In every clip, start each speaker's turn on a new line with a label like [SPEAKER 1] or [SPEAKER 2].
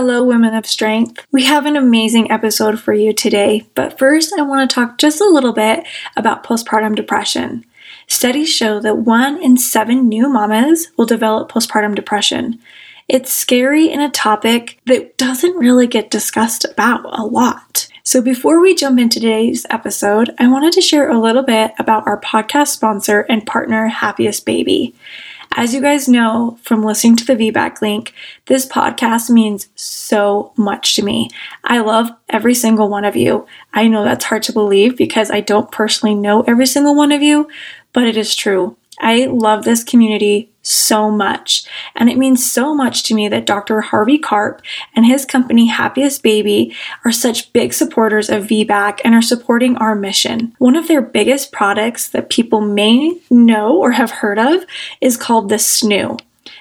[SPEAKER 1] Hello, women of strength. We have an amazing episode for you today, but first, I want to talk just a little bit about postpartum depression. Studies show that one in seven new mamas will develop postpartum depression. It's scary and a topic that doesn't really get discussed about a lot. So, before we jump into today's episode, I wanted to share a little bit about our podcast sponsor and partner, Happiest Baby. As you guys know from listening to the VBAC link, this podcast means so much to me. I love every single one of you. I know that's hard to believe because I don't personally know every single one of you, but it is true. I love this community so much. And it means so much to me that Dr. Harvey Karp and his company Happiest Baby are such big supporters of VBAC and are supporting our mission. One of their biggest products that people may know or have heard of is called the Snoo.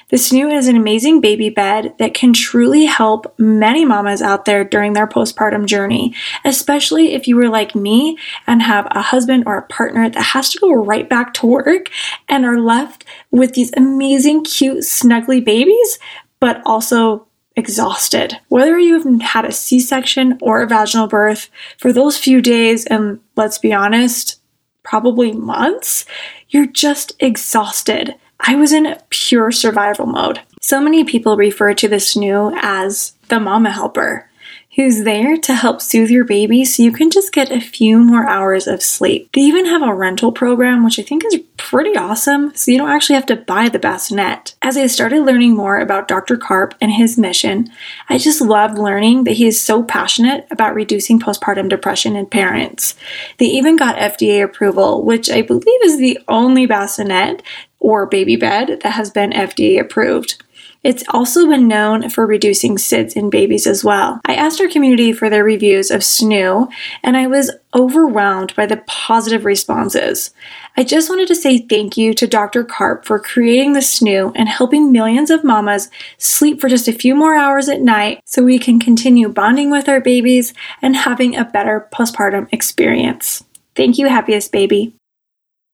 [SPEAKER 1] The Snoo is an amazing baby bed that can truly help many mamas out there during their postpartum journey, especially if you were like me and have a husband or a partner that has to go right back to work and are left with these amazing, cute, snuggly babies, but also exhausted. Whether you've had a C section or a vaginal birth, for those few days, and let's be honest, probably months, you're just exhausted. I was in pure survival mode. So many people refer to this Snoo as the mama helper, who's there to help soothe your baby so you can just get a few more hours of sleep. They even have a rental program, which I think is pretty awesome, so you don't actually have to buy the bassinet. As I started learning more about Dr. Karp and his mission, I just loved learning that he is so passionate about reducing postpartum depression in parents. They even got FDA approval, which I believe is the only bassinet or baby bed that has been FDA approved. It's also been known for reducing SIDS in babies as well. I asked our community for their reviews of Snoo, and I was overwhelmed by the positive responses. I just wanted to say thank you to Dr. Karp for creating the Snoo and helping millions of mamas sleep for just a few more hours at night so we can continue bonding with our babies and having a better postpartum experience. Thank you, happiest baby.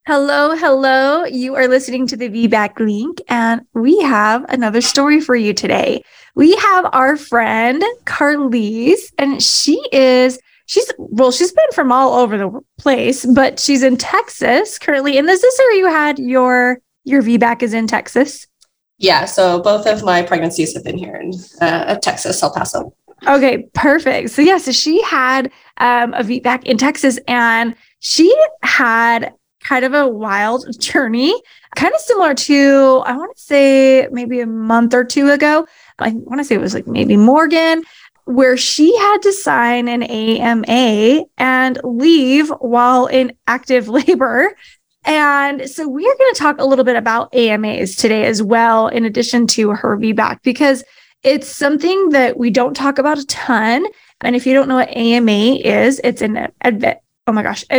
[SPEAKER 1] Hello, hello. You are listening to the VBAC link, and we have another story for you today. We have our friend Carlise, and she is she's well, she's been from all over the place, but she's in Texas currently. And is this where you had your your VBAC is in Texas?
[SPEAKER 2] Yeah, so both of my pregnancies have been here in uh, Texas, El Paso.
[SPEAKER 1] Okay, perfect. So yeah, so she had um, a VBAC in Texas, and she had kind of a wild journey, kind of similar to, I want to say maybe a month or two ago. I want to say it was like maybe Morgan, where she had to sign an AMA and leave while in active labor. And so we are going to talk a little bit about AMAs today as well, in addition to her VBAC, because it's something that we don't talk about a ton. And if you don't know what AMA is, it's an adv- oh my gosh,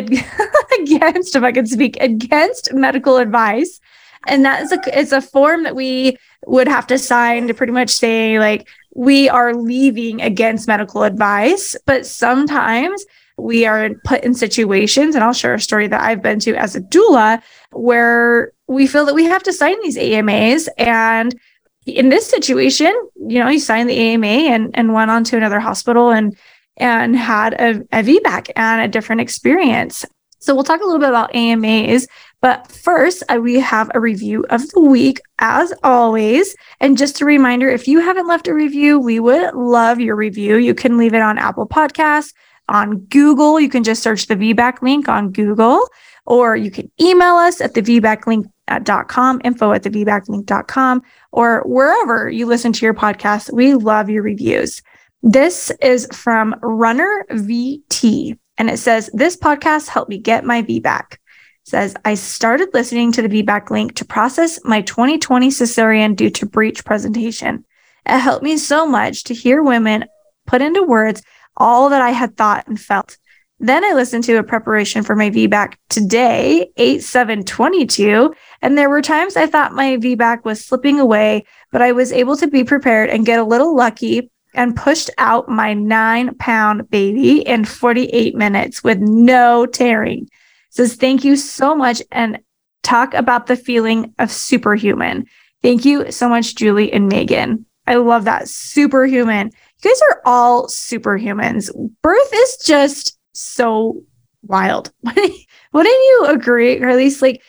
[SPEAKER 1] against, if I could speak, against medical advice. And that is a it's a form that we would have to sign to pretty much say like we are leaving against medical advice. But sometimes we are put in situations, and I'll share a story that I've been to as a doula where we feel that we have to sign these AMAs. And in this situation, you know, you signed the AMA and, and went on to another hospital and and had a, a VBAC and a different experience. So we'll talk a little bit about AMAs, but first uh, we have a review of the week as always. And just a reminder, if you haven't left a review, we would love your review. You can leave it on Apple Podcasts, on Google. You can just search the VBAC link on Google, or you can email us at the VBAClink.com, info at the VBAClink.com, or wherever you listen to your podcast. We love your reviews. This is from Runner VT, and it says, This podcast helped me get my VBAC. It says, I started listening to the VBAC link to process my 2020 cesarean due to breech presentation. It helped me so much to hear women put into words all that I had thought and felt. Then I listened to a preparation for my VBAC today, 8 7 22, and there were times I thought my VBAC was slipping away, but I was able to be prepared and get a little lucky and pushed out my nine pound baby in 48 minutes with no tearing. Says, thank you so much. And talk about the feeling of superhuman. Thank you so much, Julie and Meagan. I love that. Superhuman. you guys are all superhumans. Birth is just so wild. Wouldn't you agree? Or at least like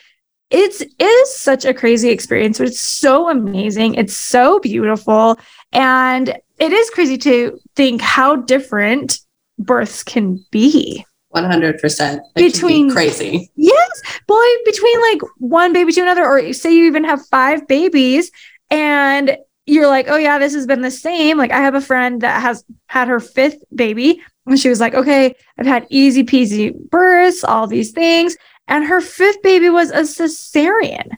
[SPEAKER 1] it's it is such a crazy experience, but it's so amazing. It's so beautiful. And it is crazy to think how different births can be.
[SPEAKER 2] 100% between be crazy.
[SPEAKER 1] Yes boy between like one baby to another or say you even have five babies and you're like oh yeah this has been the same. Like i have a friend that has had her fifth baby and she was like okay i've had easy peasy births all these things and her fifth baby was a cesarean.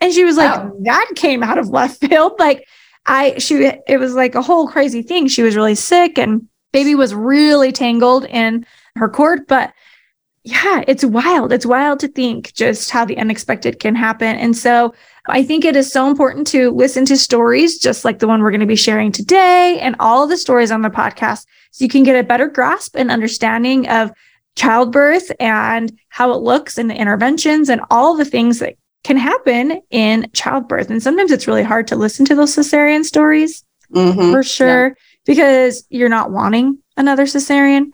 [SPEAKER 1] And she was like wow. that came out of left field. Like i she it was like a whole crazy thing she was really sick and baby was really tangled in her cord. But yeah, it's wild. It's wild to think just how the unexpected can happen. And so I think it is so important to listen to stories just like the one we're going to be sharing today and all of the stories on the podcast so you can get a better grasp and understanding of childbirth and how it looks and the interventions and all the things that can happen in childbirth. And sometimes it's really hard to listen to those cesarean stories mm-hmm. for sure yeah. because you're not wanting another cesarean.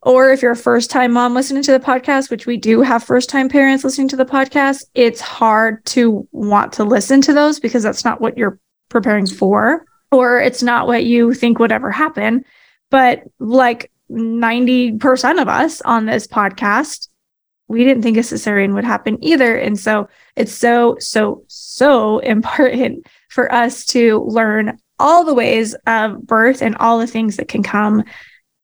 [SPEAKER 1] Or if you're a first time mom listening to the podcast, which we do have first time parents listening to the podcast, it's hard to want to listen to those because that's not what you're preparing for, or it's not what you think would ever happen. But like 90% of us on this podcast, we didn't think a cesarean would happen either. And so it's so, so, so important for us to learn all the ways of birth and all the things that can come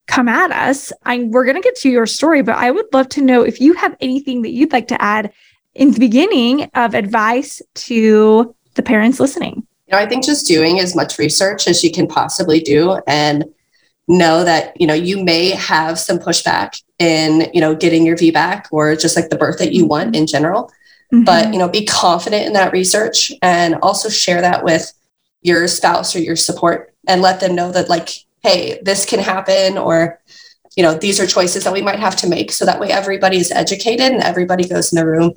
[SPEAKER 1] come at us. I, we're going to get to your story, but I would love to know if you have anything that you'd like to add in the beginning of advice to the parents listening.
[SPEAKER 2] You know, I think just doing as much research as you can possibly do and know that, you know, you may have some pushback in, you know, getting your VBAC or just like the birth that you want in general. Mm-hmm. But, you know, be confident in that research and also share that with your spouse or your support and let them know that like hey, this can happen, or, you know, these are choices that we might have to make. So that way everybody is educated and everybody goes in the room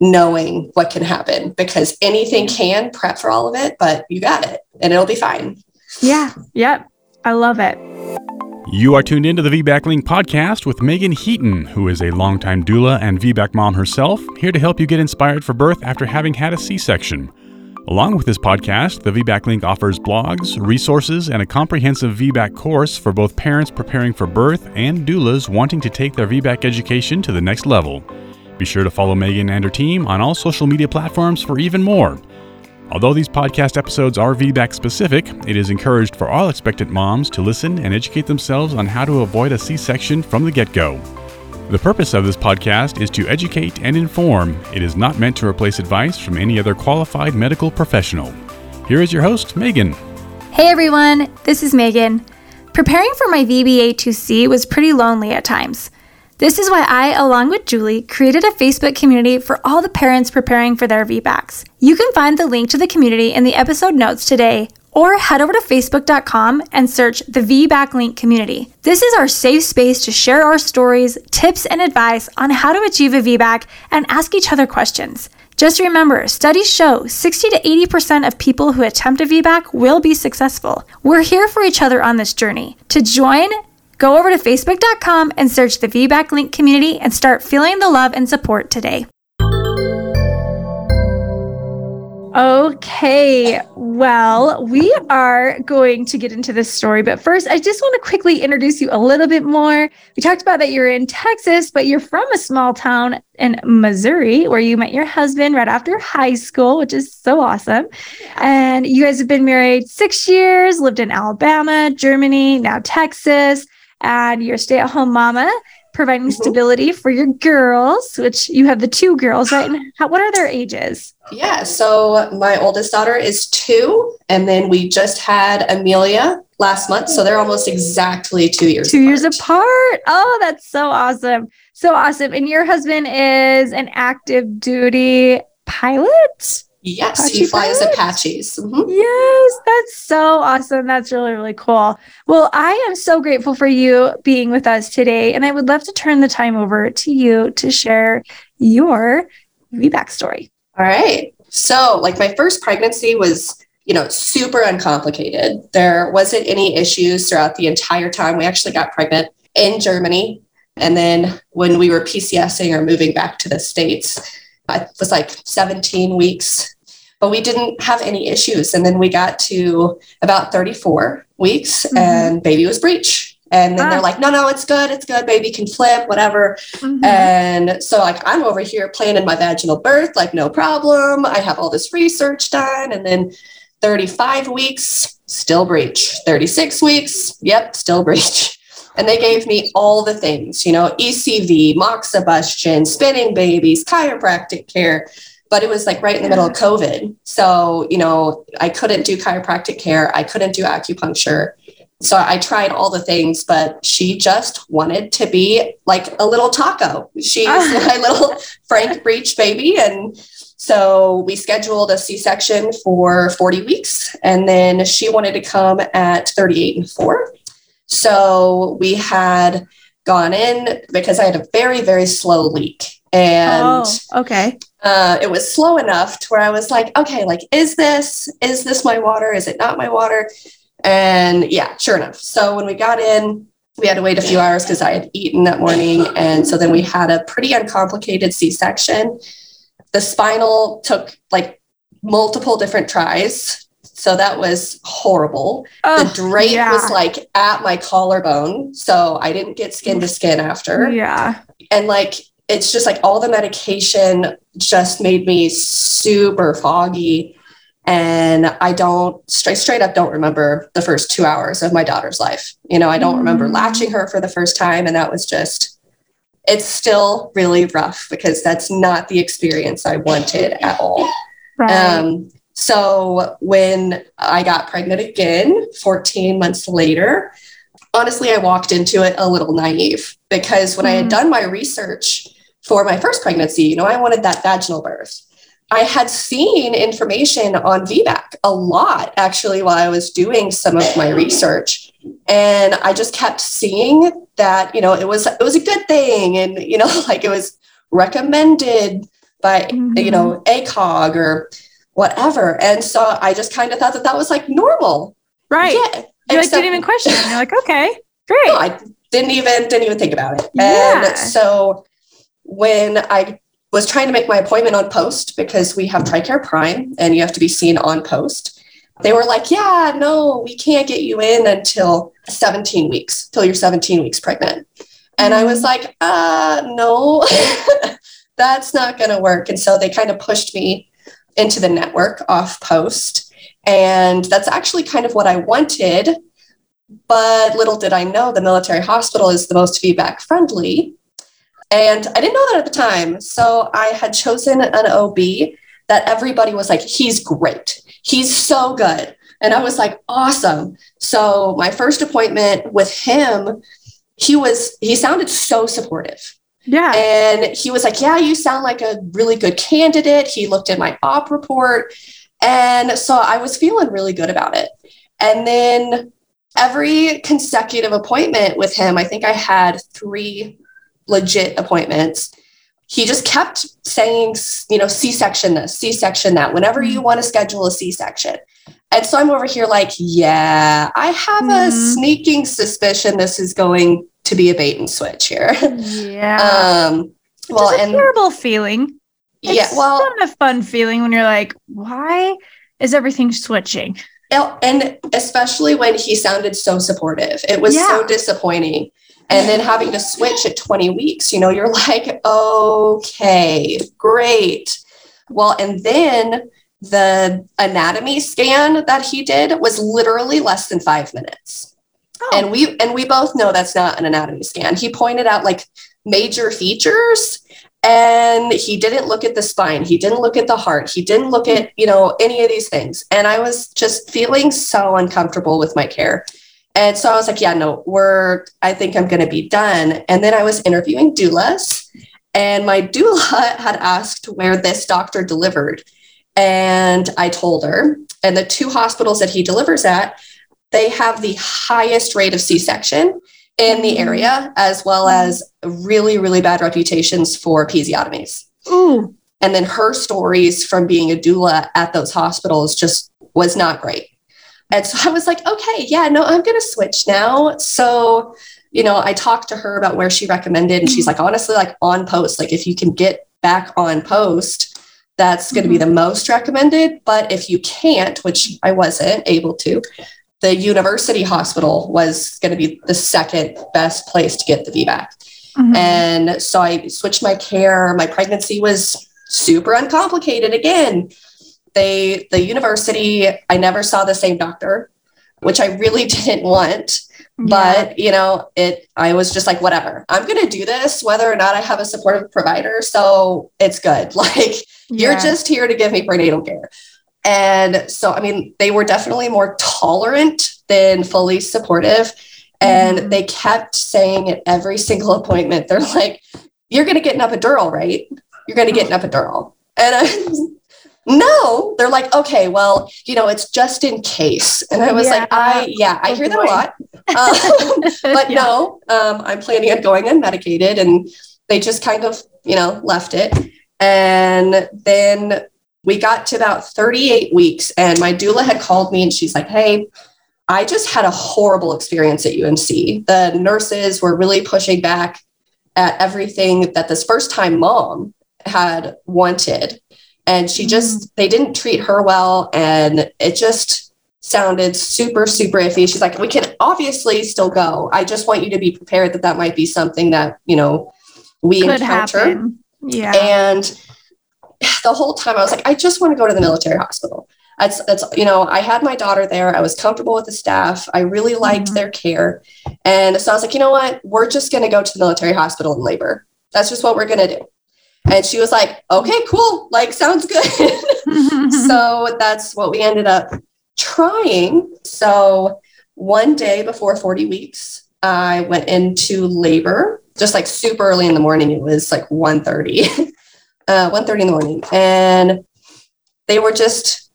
[SPEAKER 2] knowing what can happen because anything can prep for all of it, but you got it and it'll be fine.
[SPEAKER 1] Yeah. Yep. I love it.
[SPEAKER 3] You are tuned into the VBAC Link podcast with Meagan Heaton, who is a longtime doula and VBAC mom herself, here to help you get inspired for birth after having had a C section. Along with this podcast, the VBAC Link offers blogs, resources, and a comprehensive VBAC course for both parents preparing for birth and doulas wanting to take their VBAC education to the next level. Be sure to follow Meagan and her team on all social media platforms for even more. Although these podcast episodes are VBAC specific, it is encouraged for all expectant moms to listen and educate themselves on how to avoid a C section from the get go. The purpose of this podcast is to educate and inform. It is not meant to replace advice from any other qualified medical professional. Here is your host, Meagan.
[SPEAKER 1] Hey everyone, this is Meagan. Preparing for my VBA2C was pretty lonely at times. This is why I, along with Julie, created a Facebook community for all the parents preparing for their VBACs. You can find the link to the community in the episode notes today or head over to facebook.com and search the VBAC Link community. This is our safe space to share our stories, tips, and advice on how to achieve a VBAC and ask each other questions. Just remember, studies show 60 to 80% of people who attempt a VBAC will be successful. We're here for each other on this journey. To join, go over to facebook.com and search the VBAC Link community and start feeling the love and support today. Okay, well, we are going to get into this story, but first, I just want to quickly introduce you a little bit more. We talked about that you're in Texas, but you're from a small town in Missouri where you met your husband right after high school, which is so awesome. And you guys have been married six years, lived in Alabama, Germany, now Texas, and you're a stay at home mama providing mm-hmm. stability for your girls, which you have the two girls, right? And how, what are their ages?
[SPEAKER 2] Yeah. So my oldest daughter is two, and then we just had Amelia last month. So they're almost exactly two years
[SPEAKER 1] two apart. years apart. Oh, that's so awesome. So awesome. And your husband is an active duty pilot?
[SPEAKER 2] Yes, Apache he flies? Apaches.
[SPEAKER 1] Mm-hmm. Yes, that's so awesome. That's really, really cool. Well, I am so grateful for you being with us today. And I would love to turn the time over to you to share your VBAC story.
[SPEAKER 2] All right. So, like, my first pregnancy was you know, super uncomplicated. There wasn't any issues throughout the entire time. We actually got pregnant in Germany. And then when we were PCSing or moving back to the States, I was like 17 weeks, but we didn't have any issues. And then we got to about 34 weeks mm-hmm. and baby was breech. And then ah. they're like, no, no, it's good. It's good. Baby can flip, whatever. Mm-hmm. And so, like, I'm over here planning my vaginal birth, like, no problem. I have all this research done. And then 35 weeks, still breech. 36 weeks, yep, still breech. And they gave me all the things, you know, ECV, moxibustion, spinning babies, chiropractic care. But it was like right in the middle of COVID. So, you know, I couldn't do chiropractic care. I couldn't do acupuncture. So I tried all the things, but she just wanted to be like a little taco. She's my little Frank Breech baby. And so we scheduled a C section for 40 weeks. And then she wanted to come at 38 and four. So we had gone in because I had a very, very slow leak. And
[SPEAKER 4] oh, okay.
[SPEAKER 2] Uh, it was slow enough to where I was like, okay, like, is this, is this my water? Is it not my water? And yeah, sure enough. So when we got in, we had to wait a few hours because I had eaten that morning. And so then we had a pretty uncomplicated C section. The spinal took like multiple different tries so that was horrible. Oh, the drape yeah. was like at my collarbone. So I didn't get skin to skin after.
[SPEAKER 4] Yeah.
[SPEAKER 2] And like, it's just like all the medication just made me super foggy. And I don't straight straight up don't remember the first two hours of my daughter's life. You know, I don't mm. remember latching her for the first time. And that was just it's still really rough because that's not the experience I wanted at all. Right. Um, so when I got pregnant again 14 months later, honestly, I walked into it a little naive because when mm. I had mm. done my research for my first pregnancy, you know, I wanted that vaginal birth. I had seen information on VBAC a lot actually while I was doing some of my research. And I just kept seeing that, you know, it was it was a good thing. And, you know, like it was recommended by, mm-hmm. you know, ACOG or whatever. And so I just kind of thought that that was like normal.
[SPEAKER 4] Right. Yeah. You like didn't even question it. You're like, okay, great. No,
[SPEAKER 2] I didn't even didn't even think about it. Yeah. And so when I was trying to make my appointment on post because we have TRICARE Prime and you have to be seen on post. They were like, yeah, no, we can't get you in until 17 weeks, till you're 17 weeks pregnant. And I was mm-hmm. like, uh, no, that's not going to work. And so they kind of pushed me into the network off post. And that's actually kind of what I wanted. But little did I know the military hospital is the most VBAC friendly. And I didn't know that at the time. So I had chosen an OB that everybody was like, he's great. He's so good. And I was like, awesome. So my first appointment with him, he was, he sounded so supportive.
[SPEAKER 4] Yeah.
[SPEAKER 2] And he was like, Yeah, you sound like a really good candidate. He looked at my op report. And so I was feeling really good about it. And then every consecutive appointment with him, I think I had three legit appointments. He just kept saying, you know, C section this, C section that, whenever you want to schedule a C section. And so I'm over here like, yeah, I have mm-hmm. a sneaking suspicion this is going to be a bait and switch here.
[SPEAKER 4] Yeah. um, well, and terrible feeling. It's
[SPEAKER 2] yeah. Well,
[SPEAKER 4] not a fun feeling when you're like, why is everything switching?
[SPEAKER 2] And especially when he sounded so supportive, it was yeah. so disappointing. And then having to switch at 20 weeks, you know, you're like, okay, great. Well, and then the anatomy scan that he did was literally less than five minutes. Oh. And we and we both know that's not an anatomy scan. He pointed out like major features and he didn't look at the spine he didn't look at the heart he didn't look at you know any of these things and i was just feeling so uncomfortable with my care and so i was like yeah no we're i think i'm going to be done and then i was interviewing doulas and my doula had asked where this doctor delivered and i told her and the two hospitals that he delivers at they have the highest rate of C-section in the mm-hmm. area, as well as really, really bad reputations for episiotomies. And then her stories from being a doula at those hospitals just was not great. And so I was like, okay, yeah, no, I'm going to switch now. So, you know, I talked to her about where she recommended, and she's like, honestly, like on post, like if you can get back on post, that's going to be the most recommended. But if you can't, which I wasn't able to, the university hospital was going to be the second best place to get the VBAC.
[SPEAKER 4] Mhm.
[SPEAKER 2] And so I switched my care. My pregnancy was super uncomplicated again. They the university, I never saw the same doctor, which I really didn't want. But you know, it I was just like, whatever. I'm gonna do this whether or not I have a supportive provider. So it's good. Like you're just here to give me prenatal care. And so, I mean, they were definitely more tolerant than fully supportive. And
[SPEAKER 4] Mhm.
[SPEAKER 2] they kept saying at every single appointment, they're like, You're going to get an epidural, right? You're going to get an epidural. And I, no, they're like, Okay, well, you know, it's just in case. And I was like, I, yeah, I hear that a lot. Um, but
[SPEAKER 4] Yeah.
[SPEAKER 2] no, um, I'm planning on going unmedicated. And they just kind of, you know, left it. And then we got to about 38 weeks, and my doula had called me and she's like, Hey, I just had a horrible experience at UMC. The nurses were really pushing back at everything that this first time mom had wanted. And she just, they didn't treat her well. And it just sounded super, super iffy. She's like, We can obviously still go. I just want you to be prepared that that might be something that, you know, we
[SPEAKER 4] Could
[SPEAKER 2] encounter.
[SPEAKER 4] happen. Yeah.
[SPEAKER 2] And the whole time I was like, I just want to go to the military hospital. That's, that's, you know, I had my daughter there. I was comfortable with the staff. I really liked
[SPEAKER 4] Mhm.
[SPEAKER 2] their care. And so I was like, you know what? We're just going to go to the military hospital in labor. That's just what we're going to do. And she was like, okay, cool. Like, sounds good. so that's what we ended up trying. So one day before 40 weeks, I went into labor, just like super early in the morning. It was like 1.30, uh, 1.30 in the morning. And they were just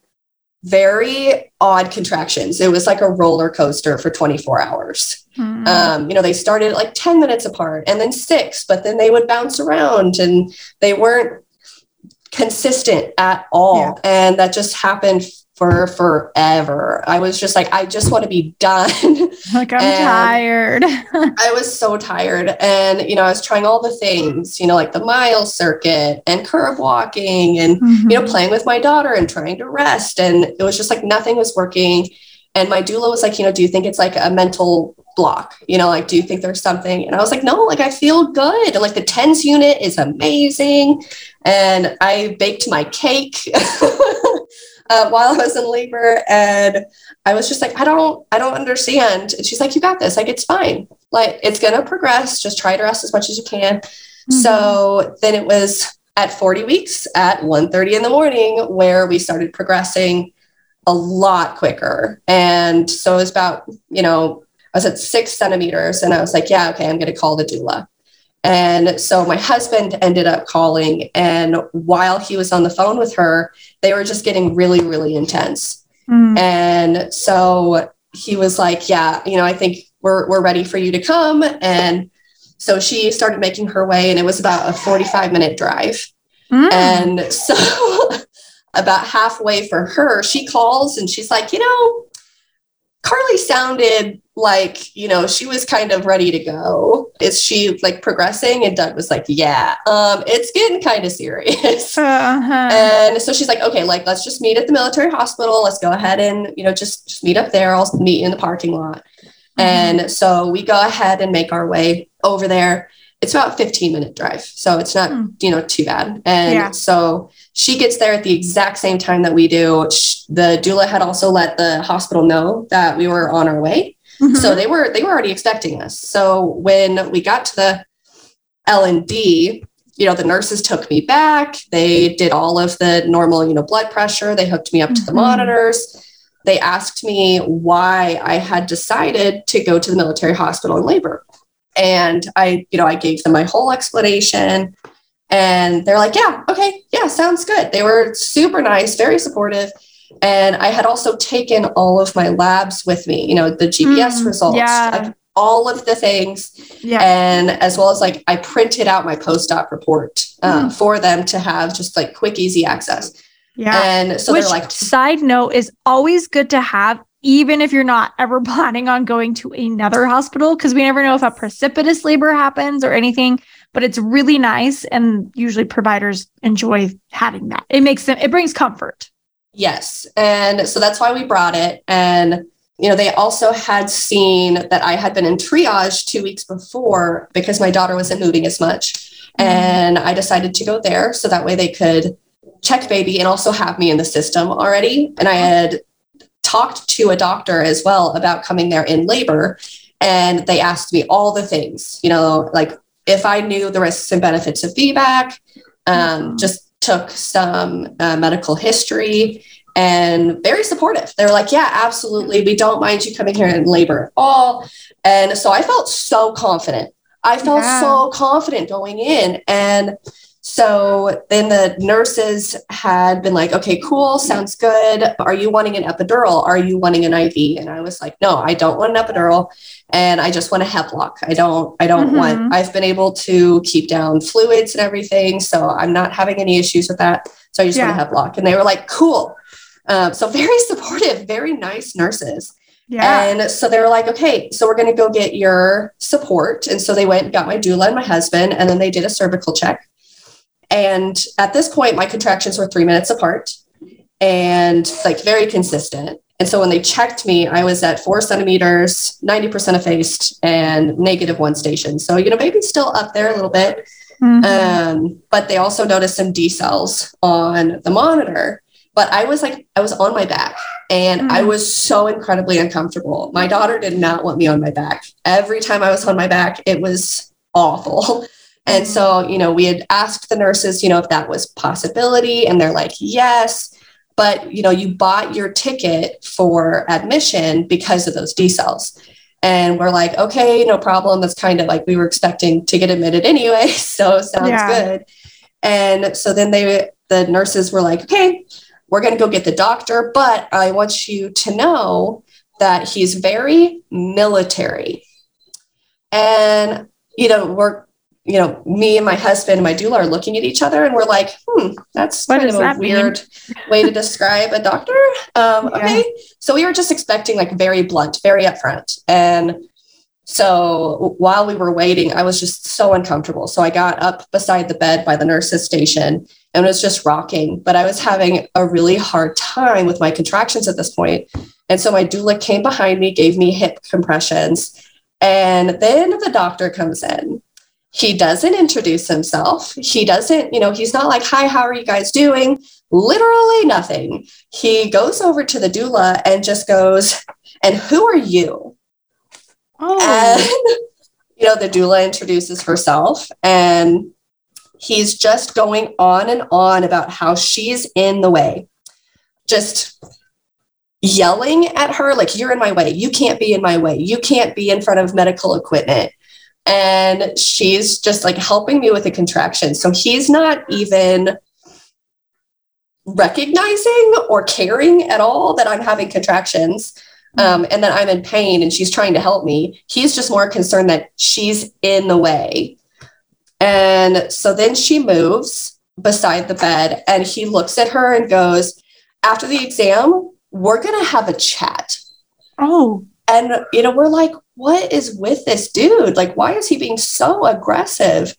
[SPEAKER 2] very odd contractions. It was like a roller coaster for 24 hours.
[SPEAKER 4] Mhm.
[SPEAKER 2] Um, you know, they started like 10 minutes apart and then six, but then they would bounce around and they weren't consistent at all.
[SPEAKER 4] Yeah.
[SPEAKER 2] And that just happened for forever. I was just like, I just want to be done.
[SPEAKER 4] like I'm tired.
[SPEAKER 2] I was so tired. And, you know, I was trying all the things, you know, like the mile circuit and curb walking and
[SPEAKER 4] Mm-hmm.
[SPEAKER 2] you know, playing with my daughter and trying to rest. And it was just like nothing was working. And my doula was like, you know, do you think it's like a mental block? You know, like, do you think there's something? And I was like, no, like I feel good. And like the TENS unit is amazing. And I baked my cake uh, while I was in labor. And I was just like, I don't, I don't understand. And she's like, you got this. Like, it's fine. Like, it's going to progress. Just try to rest as much as you can.
[SPEAKER 4] Mm-hmm.
[SPEAKER 2] So then it was at 40 weeks at 1.30 in the morning where we started progressing a lot quicker. And so it was about, you know, I was at six centimeters and I was like, yeah, okay, I'm going to call the doula. And so my husband ended up calling. And while he was on the phone with her, they were just getting really, really intense.
[SPEAKER 4] Mhm.
[SPEAKER 2] And so he was like, Yeah, you know, I think we're, we're ready for you to come. And so she started making her way, and it was about a 45 minute drive.
[SPEAKER 4] Mm.
[SPEAKER 2] And so, about halfway for her, she calls and she's like, You know, Carly sounded like, you know, she was kind of ready to go. Is she like progressing? And Doug was like, Yeah, um, it's getting kind of serious.
[SPEAKER 4] Uh-huh.
[SPEAKER 2] And so she's like, okay, like let's just meet at the military hospital. Let's go ahead and you know just just meet up there. I'll meet in the parking lot. And so we go ahead and make our way over there. It's about 15 minute drive, so it's not
[SPEAKER 4] Hmm.
[SPEAKER 2] you know too bad. And
[SPEAKER 4] Yeah.
[SPEAKER 2] so she gets there at the exact same time that we do. The doula had also let the hospital know that we were on our way.
[SPEAKER 4] Mhm.
[SPEAKER 2] So they were they were already expecting us. So when we got to the L and D, you know, the nurses took me back. They did all of the normal, you know, blood pressure. They hooked me up to the
[SPEAKER 4] Mhm.
[SPEAKER 2] monitors. They asked me why I had decided to go to the military hospital in labor. And I, you know, I gave them my whole explanation. And they're like, yeah, okay, yeah, sounds good. They were super nice, very supportive. And I had also taken all of my labs with me, you know, the GBS
[SPEAKER 4] Mm,
[SPEAKER 2] results,
[SPEAKER 4] yeah.
[SPEAKER 2] all of the things
[SPEAKER 4] yeah.
[SPEAKER 2] and as well as like I printed out my post-op report uh,
[SPEAKER 4] Mm.
[SPEAKER 2] for them to have just like quick, easy access. Yeah. And so
[SPEAKER 4] Which,
[SPEAKER 2] they're like,
[SPEAKER 4] side note is always good to have, even if you're not ever planning on going to another hospital, because we never know if a precipitous labor happens or anything. But it's really nice. And usually providers enjoy having that. It makes them, it brings comfort.
[SPEAKER 2] Yes. And so that's why we brought it. And, you know, they also had seen that I had been in triage two weeks before because my daughter wasn't moving as much. Mm-hmm. And I decided to go there so that way they could check baby and also have me in the system already. And I had talked to a doctor as well about coming there in labor. And they asked me all the things, you know, like if I knew the risks and benefits of VBAC, um, mm-hmm. just took some uh, medical history and very supportive. They were like, yeah, absolutely. We don't mind you coming here in labor at all. And so I felt so confident. I felt yeah. so confident going in. And so then the nurses had been like, okay, cool, sounds good. Are you wanting an epidural? Are you wanting an IV? And I was like, no, I don't want an epidural. And I just want a Heplock. I don't, I don't mm-hmm. want, I've been able to keep down fluids and everything. So I'm not having any issues with that. So I just yeah. want a Heplock. And they were like, cool. Um, so very supportive, very nice nurses. Yeah. And so they were like, okay, so we're going to go get your support. And so they went and got my doula and my husband, and then they did a cervical check. And at this point, my contractions were three minutes apart and like very consistent. And so when they checked me, I was at four centimeters, 90% effaced, and negative one station. So, you know, maybe still up there a little bit. Mm-hmm. Um, but they also noticed some decels on the monitor. But I was like, I was on my back and mm-hmm. I was so incredibly uncomfortable. My daughter did not want me on my back. Every time I was on my back, it was awful. And so, you know, we had asked the nurses, you know, if that was possibility and they're like, "Yes." But, you know, you bought your ticket for admission because of those decels. And we're like, "Okay, no problem. That's kind of like we were expecting to get admitted anyway, so sounds yeah. good." And so then they the nurses were like, "Okay, we're going to go get the doctor, but I want you to know that he's very military." And you know, we're you know, me and my husband and my doula are looking at each other and we're like, hmm, that's what kind of a weird way to describe a doctor. Um, yeah. Okay. So we were just expecting like very blunt, very upfront. And so while we were waiting, I was just so uncomfortable. So I got up beside the bed by the nurse's station and was just rocking. But I was having a really hard time with my contractions at this point. And so my doula came behind me, gave me hip compressions. And then the doctor comes in he doesn't introduce himself. He doesn't, you know, he's not like, hi, how are you guys doing? Literally nothing. He goes over to the doula and just goes, and who are you? Oh. And, you know, the doula introduces herself and he's just going on and on about how she's in the way. Just yelling at her, like, you're in my way. You can't be in my way. You can't be in front of medical equipment and she's just like helping me with the contraction. So he's not even recognizing or caring at all that I'm having contractions um, and that I'm in pain and she's trying to help me. He's just more concerned that she's in the way. And so then she moves beside the bed and he looks at her and goes, After the exam, we're going to have a chat.
[SPEAKER 4] Oh.
[SPEAKER 2] And, you know, we're like, what is with this dude? Like, why is he being so aggressive?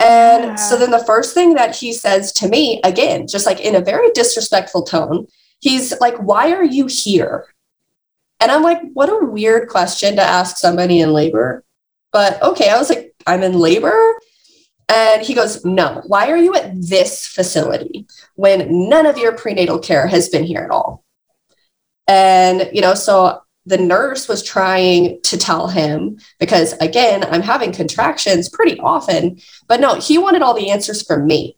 [SPEAKER 2] And yeah. so then the first thing that he says to me, again, just like in a very disrespectful tone, he's like, Why are you here? And I'm like, What a weird question to ask somebody in labor. But okay, I was like, I'm in labor. And he goes, No, why are you at this facility when none of your prenatal care has been here at all? And, you know, so the nurse was trying to tell him because again i'm having contractions pretty often but no he wanted all the answers from me.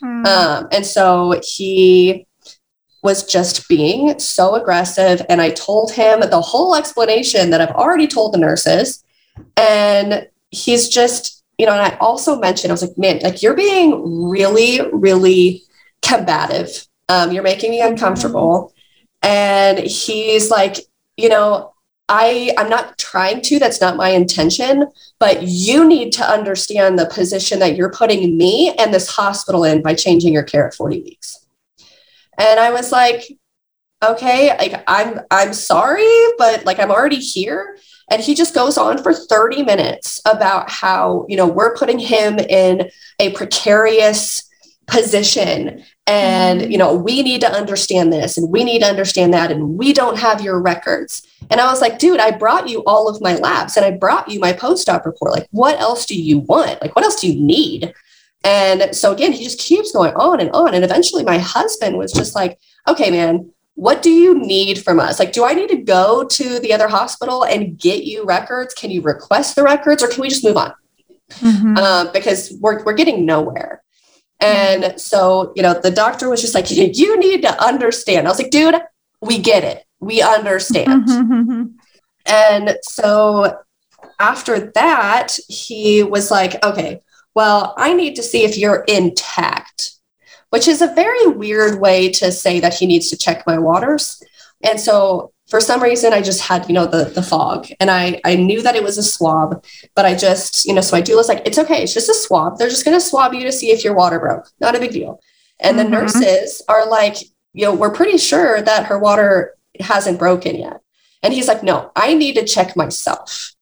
[SPEAKER 2] Hmm. um, and so he was just being so aggressive and i told him the whole explanation that i've already told the nurses and he's just you know and i also mentioned i was like man like you're being really really combative. Um, you're making me uncomfortable. And he's like you know, I I'm not trying to, that's not my intention, but you need to understand the position that you're putting me and this hospital in by changing your care at 40 weeks. And I was like, okay, like I'm I'm sorry, but like I'm already here. And he just goes on for 30 minutes about how, you know, we're putting him in a precarious position and mm-hmm. you know we need to understand this and we need to understand that and we don't have your records and i was like dude i brought you all of my labs and i brought you my post-op report like what else do you want like what else do you need and so again he just keeps going on and on and eventually my husband was just like okay man what do you need from us? Like, do I need to go to the other hospital and get you records? Can you request the records or can we just move on? Mm-hmm. Um, because we're, we're getting nowhere. And so, you know, the doctor was just like, you need to understand. I was like, dude, we get it. We understand. Mm-hmm. and so after that, he was like, okay, well, I need to see if you're intact which is a very weird way to say that he needs to check my waters. And so for some reason I just had, you know, the the fog and I I knew that it was a swab, but I just, you know, so my doula's like, it's okay, it's just a swab. They're just gonna swab you to see if your water broke. Not a big deal. And mm-hmm. the nurses are like, you know, we're pretty sure that her water hasn't broken yet. And he's like, no, I need to check myself.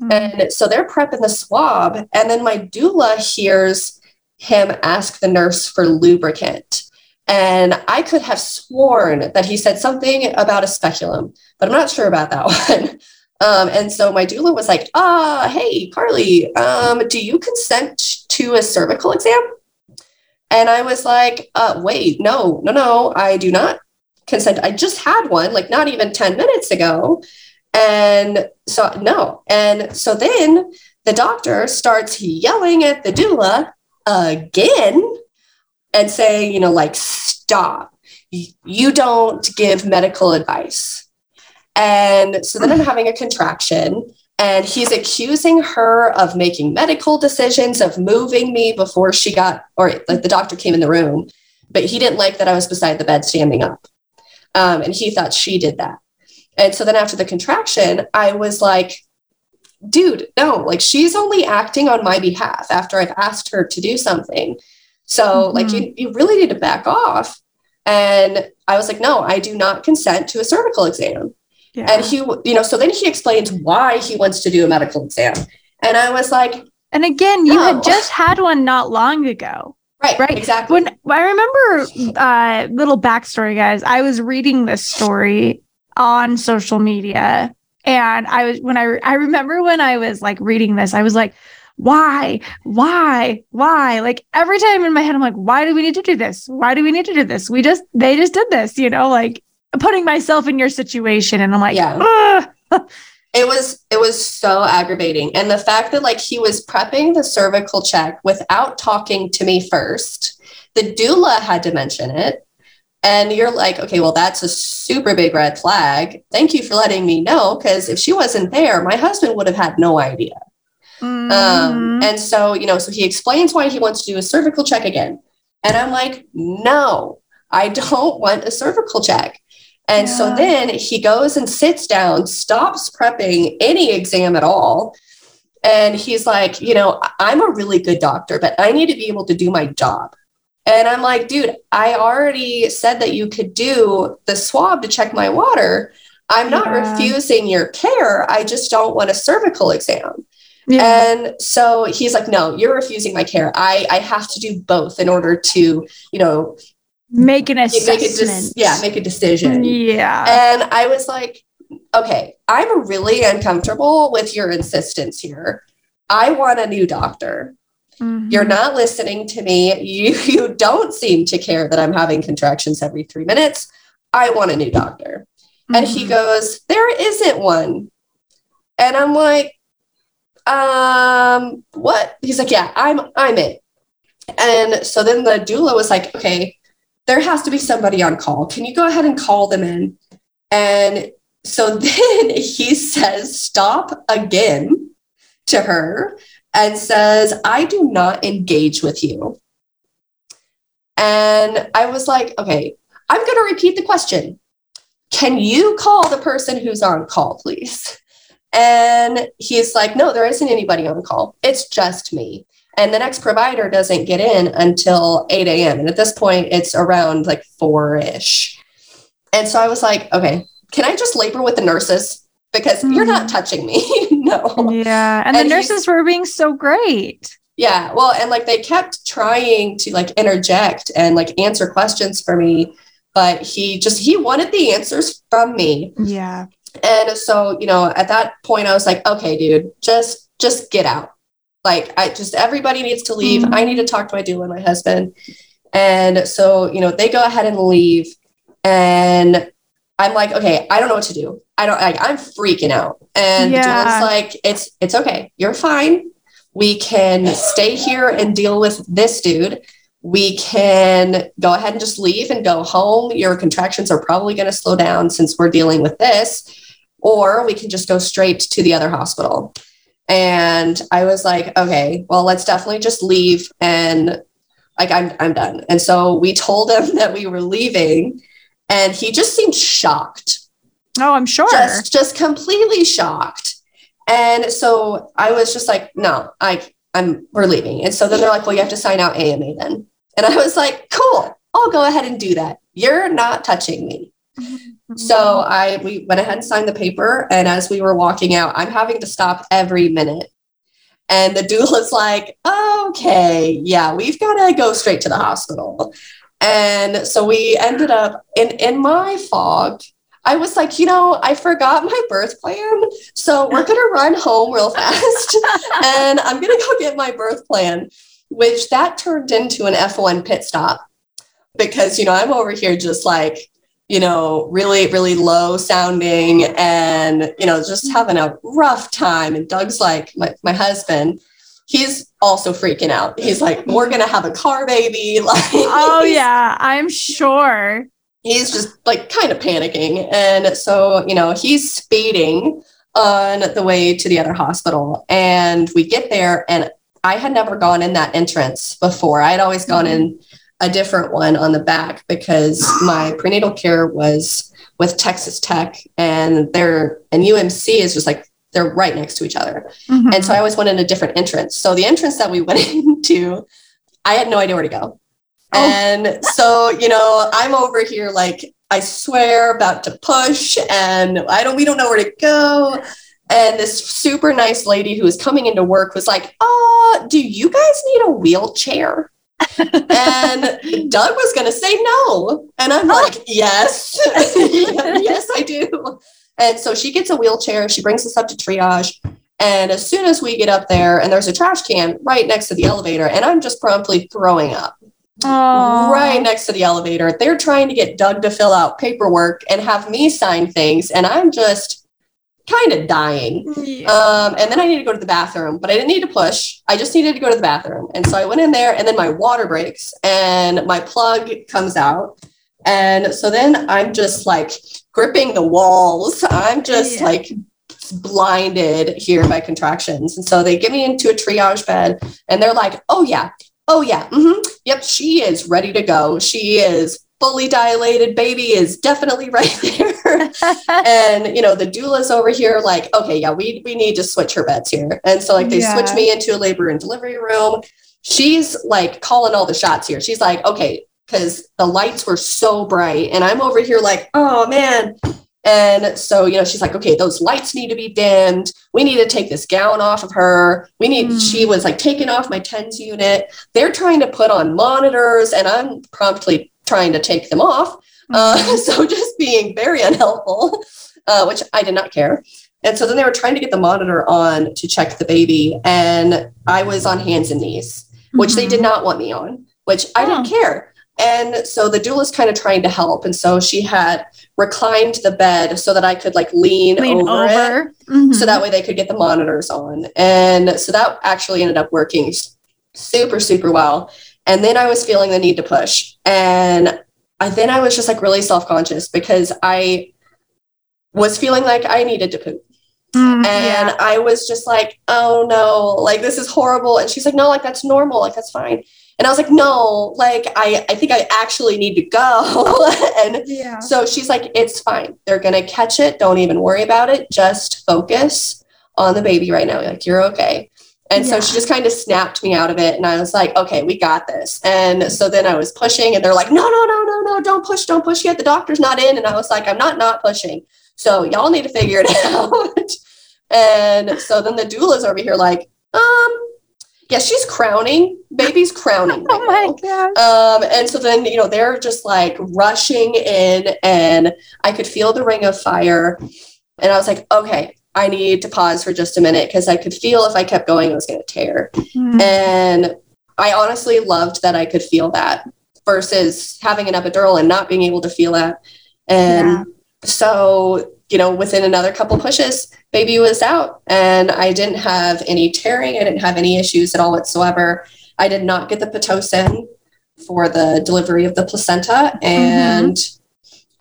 [SPEAKER 2] Mm-hmm. And so they're prepping the swab. And then my doula hears him ask the nurse for lubricant. And I could have sworn that he said something about a speculum, but I'm not sure about that one. Um, and so my doula was like, ah, hey, Carly, um, do you consent to a cervical exam? And I was like, uh, wait, no, no, no, I do not consent. I just had one, like not even 10 minutes ago. And so, no. And so then the doctor starts yelling at the doula again and say, you know, like, stop. You don't give medical advice. And so then I'm having a contraction, and he's accusing her of making medical decisions, of moving me before she got, or like the doctor came in the room, but he didn't like that I was beside the bed standing up. Um, and he thought she did that. And so then after the contraction, I was like, dude, no, like she's only acting on my behalf after I've asked her to do something. So, mm-hmm. like, you, you really need to back off. And I was like, no, I do not consent to a cervical exam. Yeah. And he, you know, so then he explains why he wants to do a medical exam. And I was like,
[SPEAKER 4] and again, you no. had just had one not long ago.
[SPEAKER 2] Right, right. Exactly.
[SPEAKER 4] When I remember, uh, little backstory, guys, I was reading this story on social media and I was when I I remember when I was like reading this, I was like, why, why, why? Like every time in my head, I'm like, why do we need to do this? Why do we need to do this? We just they just did this, you know, like putting myself in your situation, and I'm like, yeah.
[SPEAKER 2] it was it was so aggravating and the fact that like he was prepping the cervical check without talking to me first the doula had to mention it and you're like, okay, well, that's a super big red flag. Thank you for letting me know. Because if she wasn't there, my husband would have had no idea. Mm-hmm. Um, and so, you know, so he explains why he wants to do a cervical check again. And I'm like, no, I don't want a cervical check. And yeah. so then he goes and sits down, stops prepping any exam at all. And he's like, you know, I'm a really good doctor, but I need to be able to do my job. And I'm like, dude, I already said that you could do the swab to check my water. I'm not yeah. refusing your care. I just don't want a cervical exam. Yeah. And so he's like, no, you're refusing my care. I, I have to do both in order to, you know,
[SPEAKER 4] make an assessment. Make a de-
[SPEAKER 2] yeah, make a decision.
[SPEAKER 4] Yeah.
[SPEAKER 2] And I was like, okay, I'm really uncomfortable with your insistence here. I want a new doctor. Mm-hmm. You're not listening to me. You, you don't seem to care that I'm having contractions every three minutes. I want a new doctor. Mm-hmm. And he mm-hmm. goes, There isn't one. And I'm like, um, what? He's like, Yeah, I'm I'm it. And so then the doula was like, Okay, there has to be somebody on call. Can you go ahead and call them in? And so then he says, Stop again to her and says, I do not engage with you. And I was like, okay, I'm going to repeat the question. Can you call the person who's on call, please? And he's like, no, there isn't anybody on call. It's just me. And the next provider doesn't get in until 8 a.m. And at this point, it's around like four ish. And so I was like, okay, can I just labor with the nurses? Because mm-hmm. you're not mm-hmm. touching me. no.
[SPEAKER 1] Yeah. And, and the nurses were being so great.
[SPEAKER 2] Yeah. Well, and like they kept trying to like interject and like answer questions for me, but he just, he wanted the answers from me.
[SPEAKER 1] Yeah.
[SPEAKER 2] And so, you know, at that point, I was like, okay, dude, just, just get out. Like, I just, everybody needs to leave. Mm-hmm. I need to talk to my doula and my husband. And so, you know, they go ahead and leave. And I'm like, okay, I don't know what to do. I don't like I'm freaking out. And yeah. the like, it's it's okay. You're fine. We can stay here and deal with this dude. We can go ahead and just leave and go home. Your contractions are probably going to slow down since we're dealing with this. Or we can just go straight to the other hospital. And I was like, okay, well, let's definitely just leave and like I'm I'm done. And so we told him that we were leaving and he just seemed shocked.
[SPEAKER 1] Oh, I'm sure.
[SPEAKER 2] Just, just completely shocked. And so I was just like, no, I, I'm, we're leaving. And so then they're like, well, you have to sign out AMA then. And I was like, cool, I'll go ahead and do that. You're not touching me. Mm-hmm. So I, we went ahead and signed the paper. And as we were walking out, I'm having to stop every minute. And the doula's like, okay, yeah, we've got to go straight to the hospital. And so we ended up in, in my fog. I was like, you know, I forgot my birth plan. So we're going to run home real fast and I'm going to go get my birth plan, which that turned into an F1 pit stop because, you know, I'm over here just like, you know, really, really low sounding and, you know, just mm-hmm. having a rough time. And Doug's like, my, my husband, he's also freaking out. He's like, we're gonna have a car baby. Like
[SPEAKER 1] Oh yeah, I'm sure.
[SPEAKER 2] He's just like kind of panicking. And so, you know, he's speeding on the way to the other hospital. And we get there and I had never gone in that entrance before. I had always gone mm-hmm. in a different one on the back because my prenatal care was with Texas Tech and their and UMC is just like they're right next to each other. Mm-hmm. And so I always went in a different entrance. So the entrance that we went into, I had no idea where to go. Oh. And so, you know, I'm over here like I swear about to push and I don't we don't know where to go. And this super nice lady who was coming into work was like, "Uh, do you guys need a wheelchair?" And Doug was going to say no. And I'm oh. like, "Yes. yes, I do." And so she gets a wheelchair, she brings us up to triage. And as soon as we get up there, and there's a trash can right next to the elevator, and I'm just promptly throwing up. Aww. Right next to the elevator. They're trying to get Doug to fill out paperwork and have me sign things. And I'm just kind of dying. Yeah. Um, and then I need to go to the bathroom, but I didn't need to push. I just needed to go to the bathroom. And so I went in there, and then my water breaks, and my plug comes out. And so then I'm just like gripping the walls. I'm just yeah. like blinded here by contractions. And so they get me into a triage bed and they're like, oh, yeah, oh, yeah, mm-hmm. yep, she is ready to go. She is fully dilated. Baby is definitely right there. and, you know, the doula's over here like, okay, yeah, we, we need to switch her beds here. And so, like, they yeah. switch me into a labor and delivery room. She's like calling all the shots here. She's like, okay, because the lights were so bright. And I'm over here like, oh man. And so, you know, she's like, okay, those lights need to be dimmed. We need to take this gown off of her. We need, mm. she was like taking off my TENS unit. They're trying to put on monitors and I'm promptly trying to take them off. Uh, so just being very unhelpful, uh, which I did not care. And so then they were trying to get the monitor on to check the baby. And I was on hands and knees, which mm-hmm. they did not want me on, which I didn't care. And so the doula is kind of trying to help. And so she had reclined the bed so that I could like lean, lean over, over, it. Mm-hmm. So that way they could get the monitors on. And so that actually ended up working super, super well. And then I was feeling the need to push. And I, then I was just like really self conscious because I was feeling like I needed to poop. Mm, and yeah. I was just like, oh no, like this is horrible. And she's like, no, like that's normal, like that's fine. And I was like, no, like I, I think I actually need to go. and yeah. so she's like, it's fine. They're gonna catch it. Don't even worry about it. Just focus on the baby right now. Like you're okay. And so she just kind of snapped me out of it. And I was like, okay, we got this. And so then I was pushing, and they're like, no, no, no, no, no, don't push, don't push yet. The doctor's not in. And I was like, I'm not not pushing. So y'all need to figure it out. and so then the doula's over here, like, um, yeah, she's crowning. Baby's crowning.
[SPEAKER 1] Oh my god.
[SPEAKER 2] Um, and so then, you know, they're just like rushing in, and I could feel the ring of fire. And I was like, okay, I need to pause for just a minute because I could feel if I kept going, it was going to tear.
[SPEAKER 1] Mm.
[SPEAKER 2] And I honestly loved that I could feel that versus having an epidural and not being able to feel that. And
[SPEAKER 1] Yeah.
[SPEAKER 2] so, you know, within another couple pushes, baby was out and I didn't have any tearing. I didn't have any issues at all whatsoever. I did not get the Pitocin for the delivery of the placenta and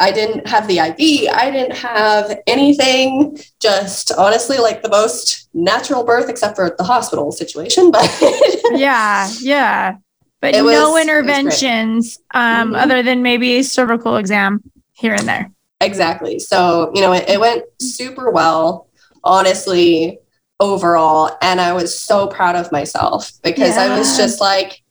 [SPEAKER 2] I didn't have the IV. I didn't have anything. Just honestly, like the most natural birth, except for the hospital situation. But
[SPEAKER 1] yeah, yeah. But
[SPEAKER 2] It
[SPEAKER 1] no
[SPEAKER 2] was- it was great.
[SPEAKER 1] interventions um,
[SPEAKER 2] Mhm.
[SPEAKER 1] other than maybe a cervical exam here and there.
[SPEAKER 2] exactly. So you know, it, it went super well. Honestly, overall, and I was so proud of myself because I was just like,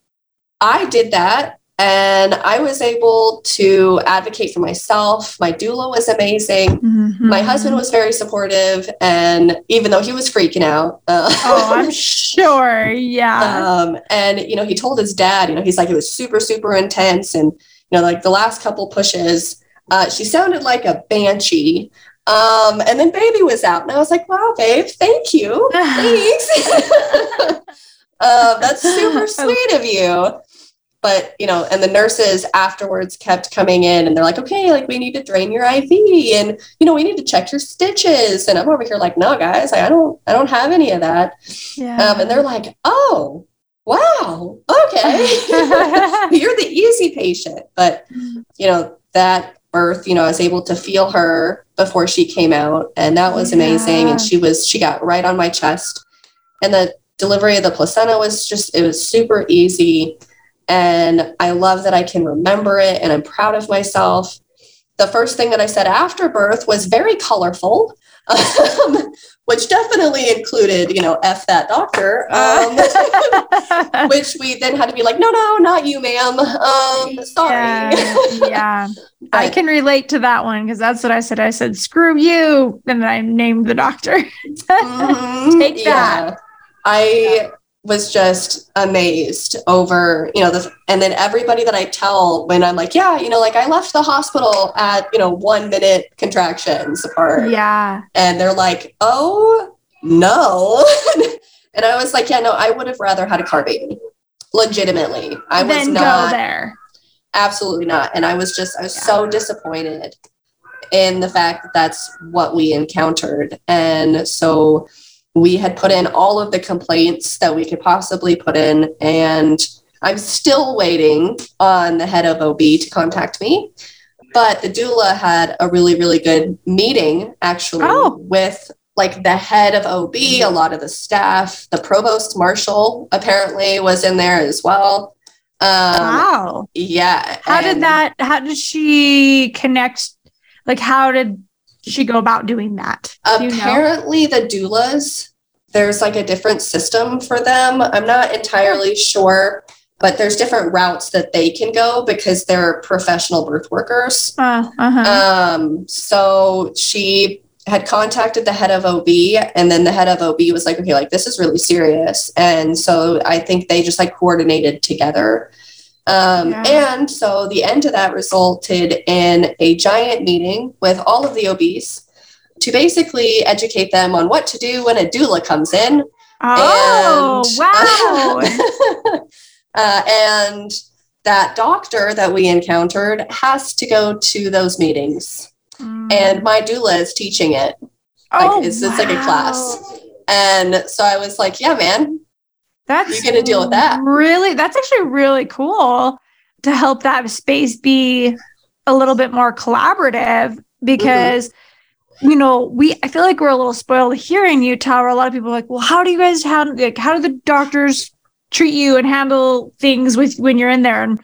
[SPEAKER 2] I did that. And I was able to advocate for myself. My doula was amazing. My husband was very supportive, and even though he was freaking out, uh,
[SPEAKER 1] Oh, I'm sure. Yeah.
[SPEAKER 2] um, and you know, he told his dad, you know, he's like, it was super, super intense, and you know, like the last couple pushes, uh, she sounded like a banshee. Um, and then baby was out, and I was like, wow, babe, thank you, thanks. um, that's super sweet of you. But you know, and the nurses afterwards kept coming in, and they're like, okay, like we need to drain your IV, and you know, we need to check your stitches. And I'm over here like, no, guys, I don't, I don't have any of that.
[SPEAKER 1] yeah.
[SPEAKER 2] Um, and they're like, oh, wow, okay. You're the easy patient. But, you know, that birth, you know, I was able to feel her before she came out. And that was amazing.
[SPEAKER 1] Yeah.
[SPEAKER 2] And she was, she got right on my chest. And the delivery of the placenta was just, it was super easy. And I love that I can remember it and I'm proud of myself. The first thing that I said after birth was very colorful. Um, which definitely included, you know, F that doctor. Um, which we then had to be like, no, no, not you, ma'am. Um, sorry.
[SPEAKER 1] Yeah, yeah. I can relate to that one because that's what I said. I said, screw you. And then I named the doctor.
[SPEAKER 2] Mhm,
[SPEAKER 1] Take that.
[SPEAKER 2] I was just amazed over, you know, this and then everybody that I tell when I'm like, yeah, you know, like I left the hospital at, you know, one minute contractions apart.
[SPEAKER 1] yeah.
[SPEAKER 2] And they're like, oh, no. and I was like, yeah, no, I would have rather had a car baby. Legitimately. I was
[SPEAKER 1] then
[SPEAKER 2] not.
[SPEAKER 1] there.
[SPEAKER 2] absolutely not and i was just i was
[SPEAKER 1] Yeah.
[SPEAKER 2] so disappointed in the fact that that's what we encountered and so we had put in all of the complaints that we could possibly put in and i'm still waiting on the head of ob to contact me but the doula had a really really good meeting actually
[SPEAKER 1] Oh.
[SPEAKER 2] with like the head of ob a lot of the staff the provost marshal apparently was in there as well um,
[SPEAKER 1] wow.
[SPEAKER 2] yeah.
[SPEAKER 1] How did that, how did she connect? Like, how did she go about doing that? Do you know?
[SPEAKER 2] Apparently, the doulas, there's like a different system for them. I'm not entirely sure, but there's different routes that they can go because they're professional birth workers.
[SPEAKER 1] Uh, uh-huh.
[SPEAKER 2] Um, so she had contacted the head of OB, and then the head of OB was like, okay, like this is really serious. And so I think they just like coordinated together. Um,
[SPEAKER 1] Yeah.
[SPEAKER 2] And so the end of that resulted in a giant meeting with all of the OBs to basically educate them on what to do when a doula comes in.
[SPEAKER 1] oh,
[SPEAKER 2] And-
[SPEAKER 1] wow.
[SPEAKER 2] uh, and that doctor that we encountered has to go to those meetings and my doula is teaching it. Like
[SPEAKER 1] oh,
[SPEAKER 2] it's, it's like a
[SPEAKER 1] wow.
[SPEAKER 2] class. And so I was like, yeah, man,
[SPEAKER 1] That's
[SPEAKER 2] You gonna deal with that.
[SPEAKER 1] Really, that's actually really cool to help that space be a little bit more collaborative because
[SPEAKER 2] Mm-hmm.
[SPEAKER 1] you know we I feel like we're a little spoiled here in Utah where a lot of people are like, well, how do you guys handle like how do the doctors treat you and handle things with when you're in there and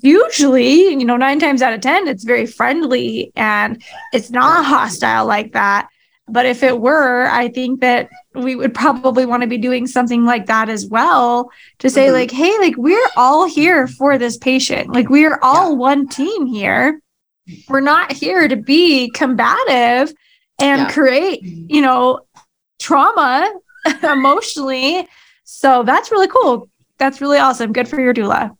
[SPEAKER 1] usually you know nine times out of ten it's very friendly and it's not hostile like that but if it were, I think that we would probably want to be doing something like that as well to say,
[SPEAKER 2] Mhm.
[SPEAKER 1] like, hey, like we're all here for this patient. Like we are all one team here. We're not here to be combative and
[SPEAKER 2] Yeah.
[SPEAKER 1] create, you know, trauma emotionally. So that's really cool. That's really awesome. Good for your doula.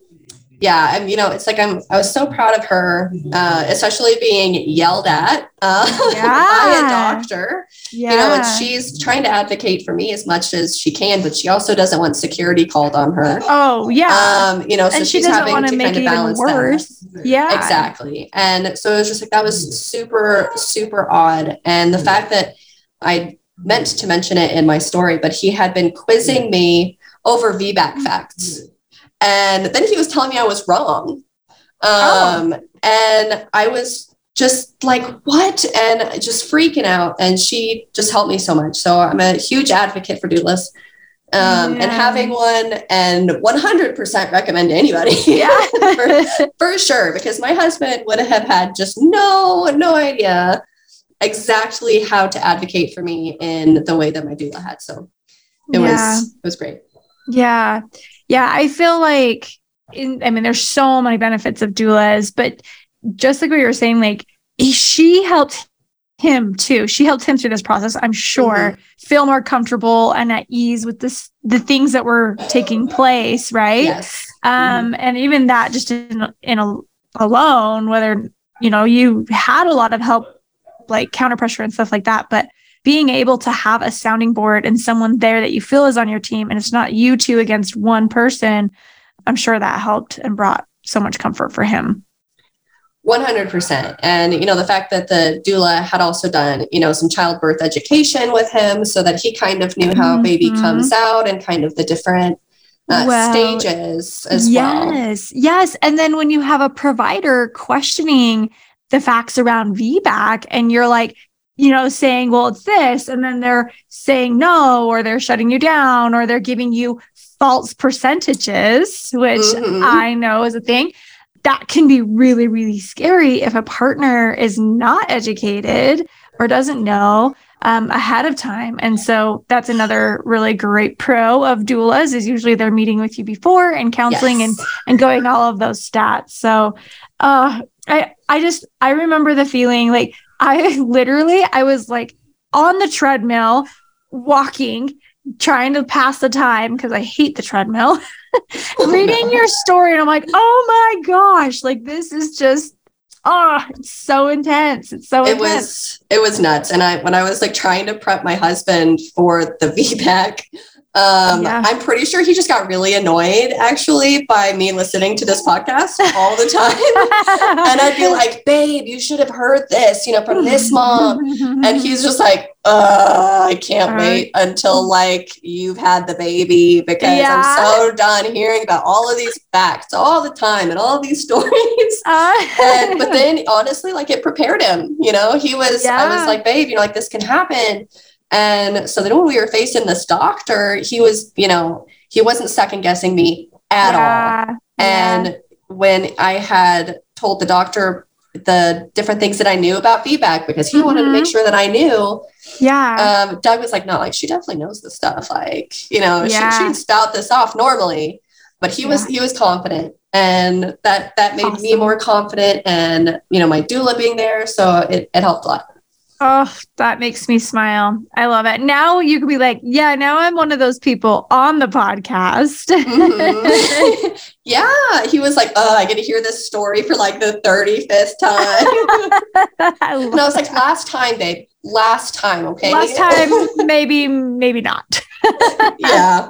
[SPEAKER 2] Yeah and you know it's like i'm i was so proud of her uh, especially being yelled at uh, by a doctor
[SPEAKER 1] Yeah.
[SPEAKER 2] you know and she's trying to advocate for me as much as she can but she also doesn't want security called on her
[SPEAKER 1] oh, yeah.
[SPEAKER 2] um you know so
[SPEAKER 1] and she
[SPEAKER 2] she's
[SPEAKER 1] doesn't
[SPEAKER 2] having to
[SPEAKER 1] make
[SPEAKER 2] kind
[SPEAKER 1] it
[SPEAKER 2] of balance
[SPEAKER 1] worse.
[SPEAKER 2] that
[SPEAKER 1] Yeah.
[SPEAKER 2] exactly and so it was just like that was super super odd and the fact that i meant to mention it in my story but he had been quizzing me over vbac facts and then he was telling me i was wrong. Um and i was just like what? And just freaking out. And she just helped me so much. So i'm a huge advocate for doulas um, and having one and 100% recommend to anybody.
[SPEAKER 1] Yeah.
[SPEAKER 2] for, for sure because my husband would have had just no no idea exactly how to advocate for me in the way that my doula had. So it
[SPEAKER 1] Yeah.
[SPEAKER 2] was it was great.
[SPEAKER 1] Yeah. Yeah. I feel like, in, I mean, there's so many benefits of doulas, but just like what you were saying, like she helped him too. She helped him through this process, I'm sure, feel more comfortable and at ease with this, the things that were taking place. Right.
[SPEAKER 2] yes
[SPEAKER 1] Um, and even that just in, in a, alone, whether, you know, you had a lot of help, like counter pressure and stuff like that, but being able to have a sounding board and someone there that you feel is on your team and it's not you two against one person, I'm sure that helped and brought so much comfort for him.
[SPEAKER 2] 100% and you know the fact that the doula had also done you know some childbirth education with him so that he kind of knew how a baby comes out and kind of the different uh,
[SPEAKER 1] Well,
[SPEAKER 2] stages as well
[SPEAKER 1] yes, yes. And then when you have a provider questioning the facts around VBAC and you're like, you know, saying, well, it's this, and then they're saying no, or they're shutting you down, or they're giving you false percentages, which
[SPEAKER 2] Mhm.
[SPEAKER 1] I know is a thing. That can be really, really scary if a partner is not educated or doesn't know um, ahead of time. And so that's another really great pro of doulas is usually they're meeting with you before and counseling and and going all of those stats. So uh I I just I remember the feeling like I literally I was like on the treadmill walking trying to pass the time because I hate the treadmill oh, reading your story and I'm like oh my gosh like this is just oh it's so intense it's so
[SPEAKER 2] it
[SPEAKER 1] intense.
[SPEAKER 2] was it was nuts and i when i was like trying to prep my husband for the vbac um
[SPEAKER 1] Yeah.
[SPEAKER 2] i'm pretty sure he just got really annoyed actually by me listening to this podcast all the time. And i'd be like babe you should have heard this you know from this mom. And he's just like uh i can't
[SPEAKER 1] Uh,
[SPEAKER 2] wait until like you've had the baby because
[SPEAKER 1] Yeah.
[SPEAKER 2] i'm so done hearing about all of these facts all the time and all these stories.
[SPEAKER 1] Uh,
[SPEAKER 2] and but then honestly like it prepared him you know? He was i was like babe you know like this can happen and so then when we were facing this doctor he was you know he wasn't second guessing me at all.
[SPEAKER 1] Yeah, yeah.
[SPEAKER 2] and when i had told the doctor the different things that i knew about VBAC because he wanted to make
[SPEAKER 1] Mhm.
[SPEAKER 2] sure that i knew
[SPEAKER 1] yeah.
[SPEAKER 2] um, doug was like no like she definitely knows this stuff like you know
[SPEAKER 1] Yeah.
[SPEAKER 2] she, she'd spout this off normally. But he was he was confident and that that made me more confident and you know my doula being there so it, it helped a lot
[SPEAKER 1] Oh, that makes me smile. I love it. Now you can be like, yeah, now I'm one of those people on the podcast.
[SPEAKER 2] Mhm. yeah he was like oh i get to hear this story for like the 35th time
[SPEAKER 1] I
[SPEAKER 2] and i was like last time babe last time okay
[SPEAKER 1] Last time, maybe, maybe not.
[SPEAKER 2] yeah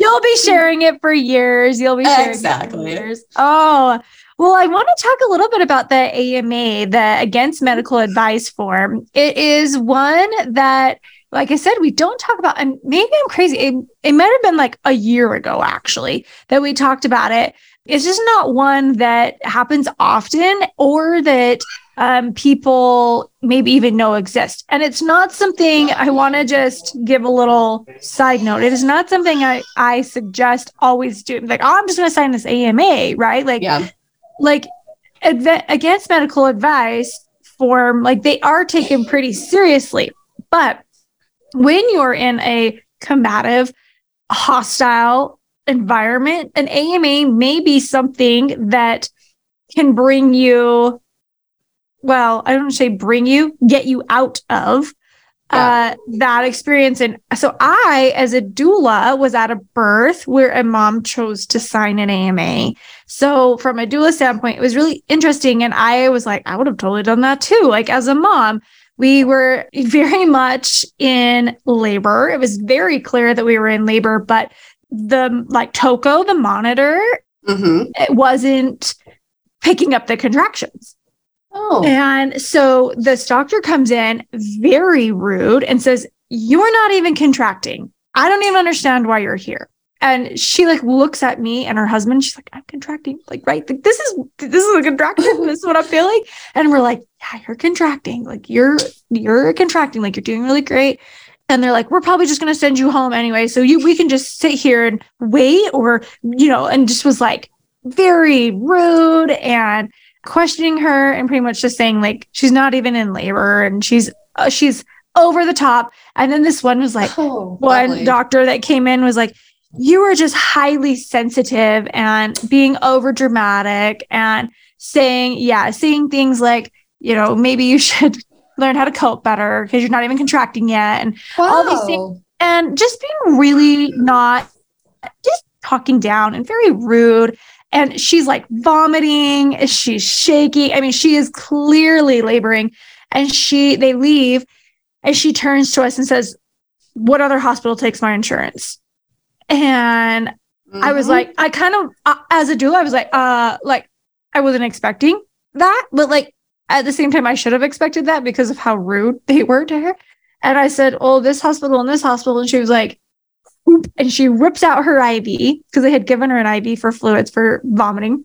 [SPEAKER 1] You'll be sharing it for years. You'll be sharing
[SPEAKER 2] Exactly.
[SPEAKER 1] it for years. Oh, well, I want to talk a little bit about the AMA, the Against Medical Advice form. It is one that, like I said, we don't talk about, and maybe I'm crazy. It, it might have been like a year ago, actually, that we talked about it. It's just not one that happens often or that um, people maybe even know exist. And it's not something I want to just give a little side note. It is not something I, I suggest always do. Like, oh, I'm just going to sign this AMA, right? Like,
[SPEAKER 2] yeah
[SPEAKER 1] like adv- against medical advice form, like they are taken pretty seriously. But when you're in a combative, hostile environment, an AMA may be something that can bring you, well, I don't say bring you, get you out of
[SPEAKER 2] Yeah.
[SPEAKER 1] uh, that experience. And so I, as a doula, was at a birth where a mom chose to sign an AMA. So from a doula standpoint, it was really interesting. And I was like, I would have totally done that too. Like as a mom, we were very much in labor. It was very clear that we were in labor, but the like Toco, the monitor,
[SPEAKER 2] hmm
[SPEAKER 1] it wasn't picking up the contractions.
[SPEAKER 2] Oh,
[SPEAKER 1] And so this doctor comes in very rude and says, You're not even contracting. I don't even understand why you're here. And she like looks at me and her husband. She's like, I'm contracting. Like, right. Like, this is this is a contraction. this is what I'm feeling. And we're like, Yeah, you're contracting. Like you're you're contracting. Like you're doing really great. And they're like, We're probably just gonna send you home anyway. So you we can just sit here and wait, or you know, and just was like very rude and questioning her and pretty much just saying like she's not even in labor and she's uh, she's over the top. And then this one was like
[SPEAKER 2] oh
[SPEAKER 1] one
[SPEAKER 2] lovely.
[SPEAKER 1] doctor that came in was like you are just highly sensitive and being over dramatic and saying yeah saying things like you know maybe you should learn how to cope better because you're not even contracting yet and all these things- and just being really not just talking down and very rude and she's like vomiting. She's shaking i mean she is clearly laboring. And she they leave. And she turns to us and says what other hospital takes my insurance? And i was
[SPEAKER 2] Mhm.
[SPEAKER 1] like i kind of uh, as a doula i was like uh like i wasn't expecting that. But like at the same time i should have expected that because of how rude they were to her. And i said oh this hospital and this hospital. And she was like and she rips out her iv because they had given her an iv for fluids for vomiting.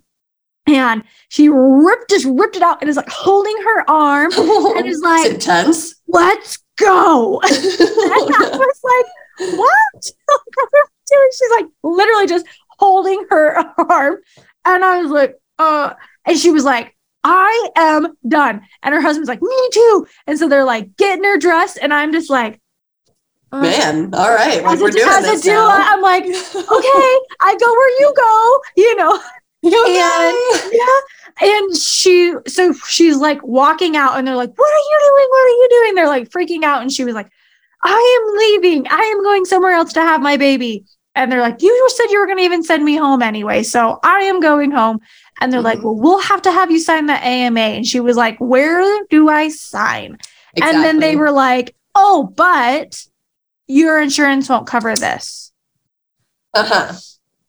[SPEAKER 1] And she ripped just ripped it out and is like holding her arm and is like-
[SPEAKER 2] it
[SPEAKER 1] let's go. And i was like what? She's like literally just holding her arm. And i was like uh and she was like i am done. And her husband's like me too. And so they're like getting her dressed and i'm just like
[SPEAKER 2] Man, all right. Like we're
[SPEAKER 1] a,
[SPEAKER 2] doing
[SPEAKER 1] as
[SPEAKER 2] this
[SPEAKER 1] a doula
[SPEAKER 2] now.
[SPEAKER 1] i'm like okay i go where you go you know
[SPEAKER 2] Okay.
[SPEAKER 1] yeah. And she, so she's like walking out and they're like, What are you doing? What are you doing? They're like freaking out. And she was like, I am leaving. I am going somewhere else to have my baby. And they're like, You said you were going to even send me home anyway. So I am going home. And they're like,
[SPEAKER 2] Mhm.
[SPEAKER 1] Well, we'll have to have you sign the AMA. And she was like, Where do I sign? And then they were like, Oh, but your insurance won't cover this.
[SPEAKER 2] Uh-huh.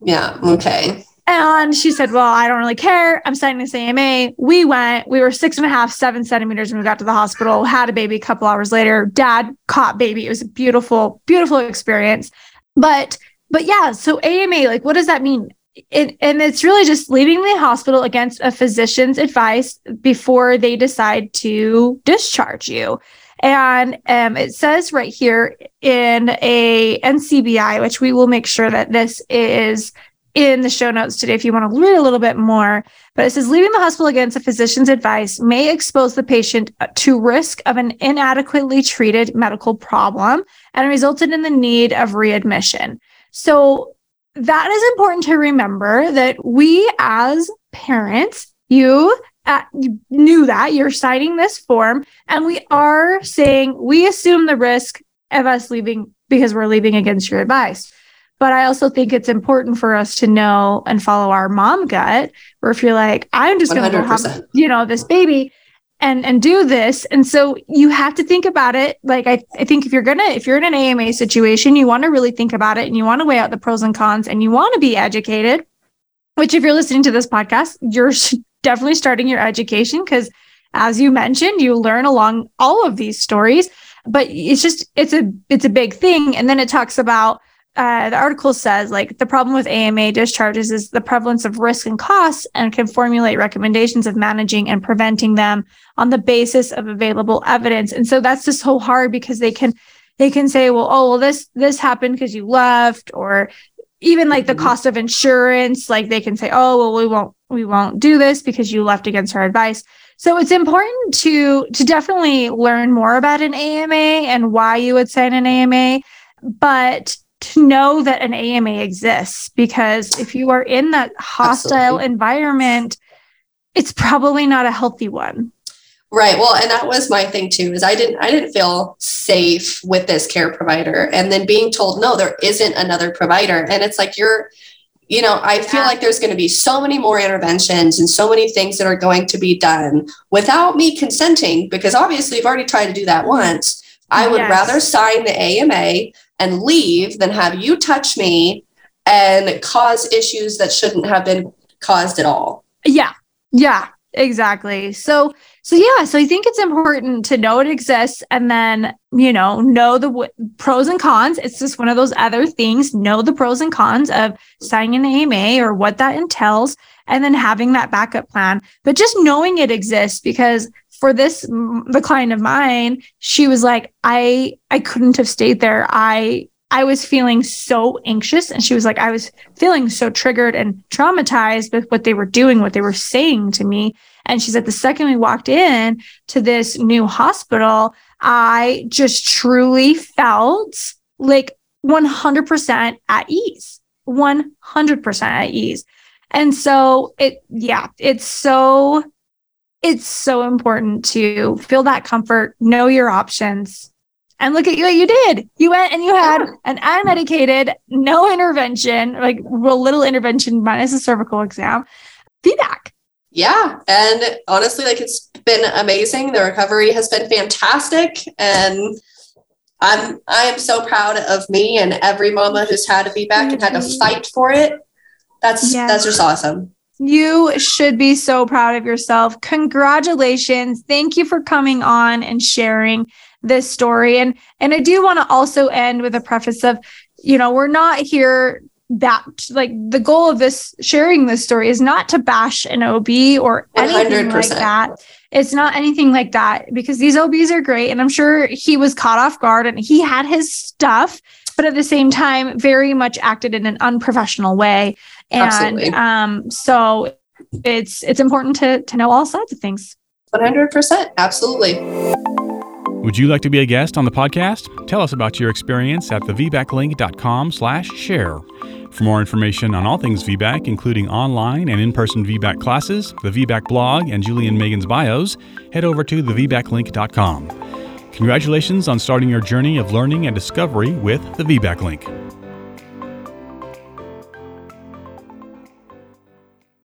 [SPEAKER 2] Yeah. Okay.
[SPEAKER 1] And she said, Well, I don't really care. I'm signing this AMA. We went, we were six and a half, seven centimeters when we got to the hospital, had a baby a couple hours later. Dad caught baby. It was a beautiful, beautiful experience. But, but yeah, so AMA, like, what does that mean? It, and it's really just leaving the hospital against a physician's advice before they decide to discharge you. And um, it says right here in a NCBI, which we will make sure that this is in the show notes today if you want to read a little bit more. But it says leaving the hospital against a physician's advice may expose the patient to risk of an inadequately treated medical problem and resulted in the need of readmission. So that is important to remember that we as parents, you uh, you knew that you're signing this form and we are saying we assume the risk of us leaving because we're leaving against your advice. But I also think it's important for us to know and follow our mom gut, where if you're like, I'm just going to have, you know, this baby and and do this. And so you have to think about it. Like I, I think if you're gonna, if you're in an AMA situation, you want to really think about it and you want to weigh out the pros and cons and you want to be educated. Which, if you're listening to this podcast, you're definitely starting your education because, as you mentioned, you learn along all of these stories. But it's just it's a it's a big thing. And then it talks about uh, the article says like the problem with AMA discharges is the prevalence of risk and costs and can formulate recommendations of managing and preventing them on the basis of available evidence. And so that's just so hard because they can they can say, well, oh, well, this this happened because you left, or even like the
[SPEAKER 2] Mhm.
[SPEAKER 1] cost of insurance, like they can say, oh, well, we won't we won't do this because you left against our advice. So it's important to to definitely learn more about an AMA and why you would sign an AMA, but to know that an AMA exists because if you are in that hostile Absolutely. environment, it's probably not a healthy one.
[SPEAKER 2] Right. Well, and that was my thing too, is I didn't I didn't feel safe with this care provider. And then being told, no, there isn't another provider. And it's like you're, you know, I feel like there's going to be so many more interventions and so many things that are going to be done without me consenting, because obviously you've already tried to do that once. I would yes. rather sign the AMA and leave than have you touch me and cause issues that shouldn't have been caused at all.
[SPEAKER 1] Yeah. Yeah, exactly. So so yeah, so I think it's important to know it exists and then, you know, know the w- pros and cons. It's just one of those other things, know the pros and cons of signing an AMA or what that entails and then having that backup plan. But just knowing it exists because for this the client of mine, she was like I I couldn't have stayed there. I I was feeling so anxious. And she was like, I was feeling so triggered and traumatized with what they were doing, what they were saying to me. And she said, the second we walked in to this new hospital, I just truly felt like 100% at ease, 100% at ease. And so it, yeah, it's so, it's so important to feel that comfort, know your options, and look at you, what you did. You went and you had an unmedicated, no intervention, like real little intervention minus a cervical exam, VBAC.
[SPEAKER 2] Yeah. And honestly, like it's been amazing. The recovery has been fantastic. And I'm I am so proud of me and every mama who's had to be back and had to fight for it. That's yes. that's just awesome.
[SPEAKER 1] You should be so proud of yourself. Congratulations. Thank you for coming on and sharing this story. And and I do want to also end with a preface of, you know, we're not here that like the goal of this sharing this story is not to bash an OB or anything 100%. like that. It's not anything like that because these OBs are great. And I'm sure he was caught off guard and he had his stuff, but at the same time, very much acted in an unprofessional way. And Absolutely. um, so it's it's important to to know all sides of things.
[SPEAKER 2] 100%. Absolutely.
[SPEAKER 3] Would you like to be a guest on the podcast? Tell us about your experience at thevbaclink.com slash share. For more information on all things VBAC, including online and in-person VBAC classes, the VBAC blog, and Julie and Meagan's bios, head over to thevbaclink.com. Congratulations on starting your journey of learning and discovery with the VBAC Link.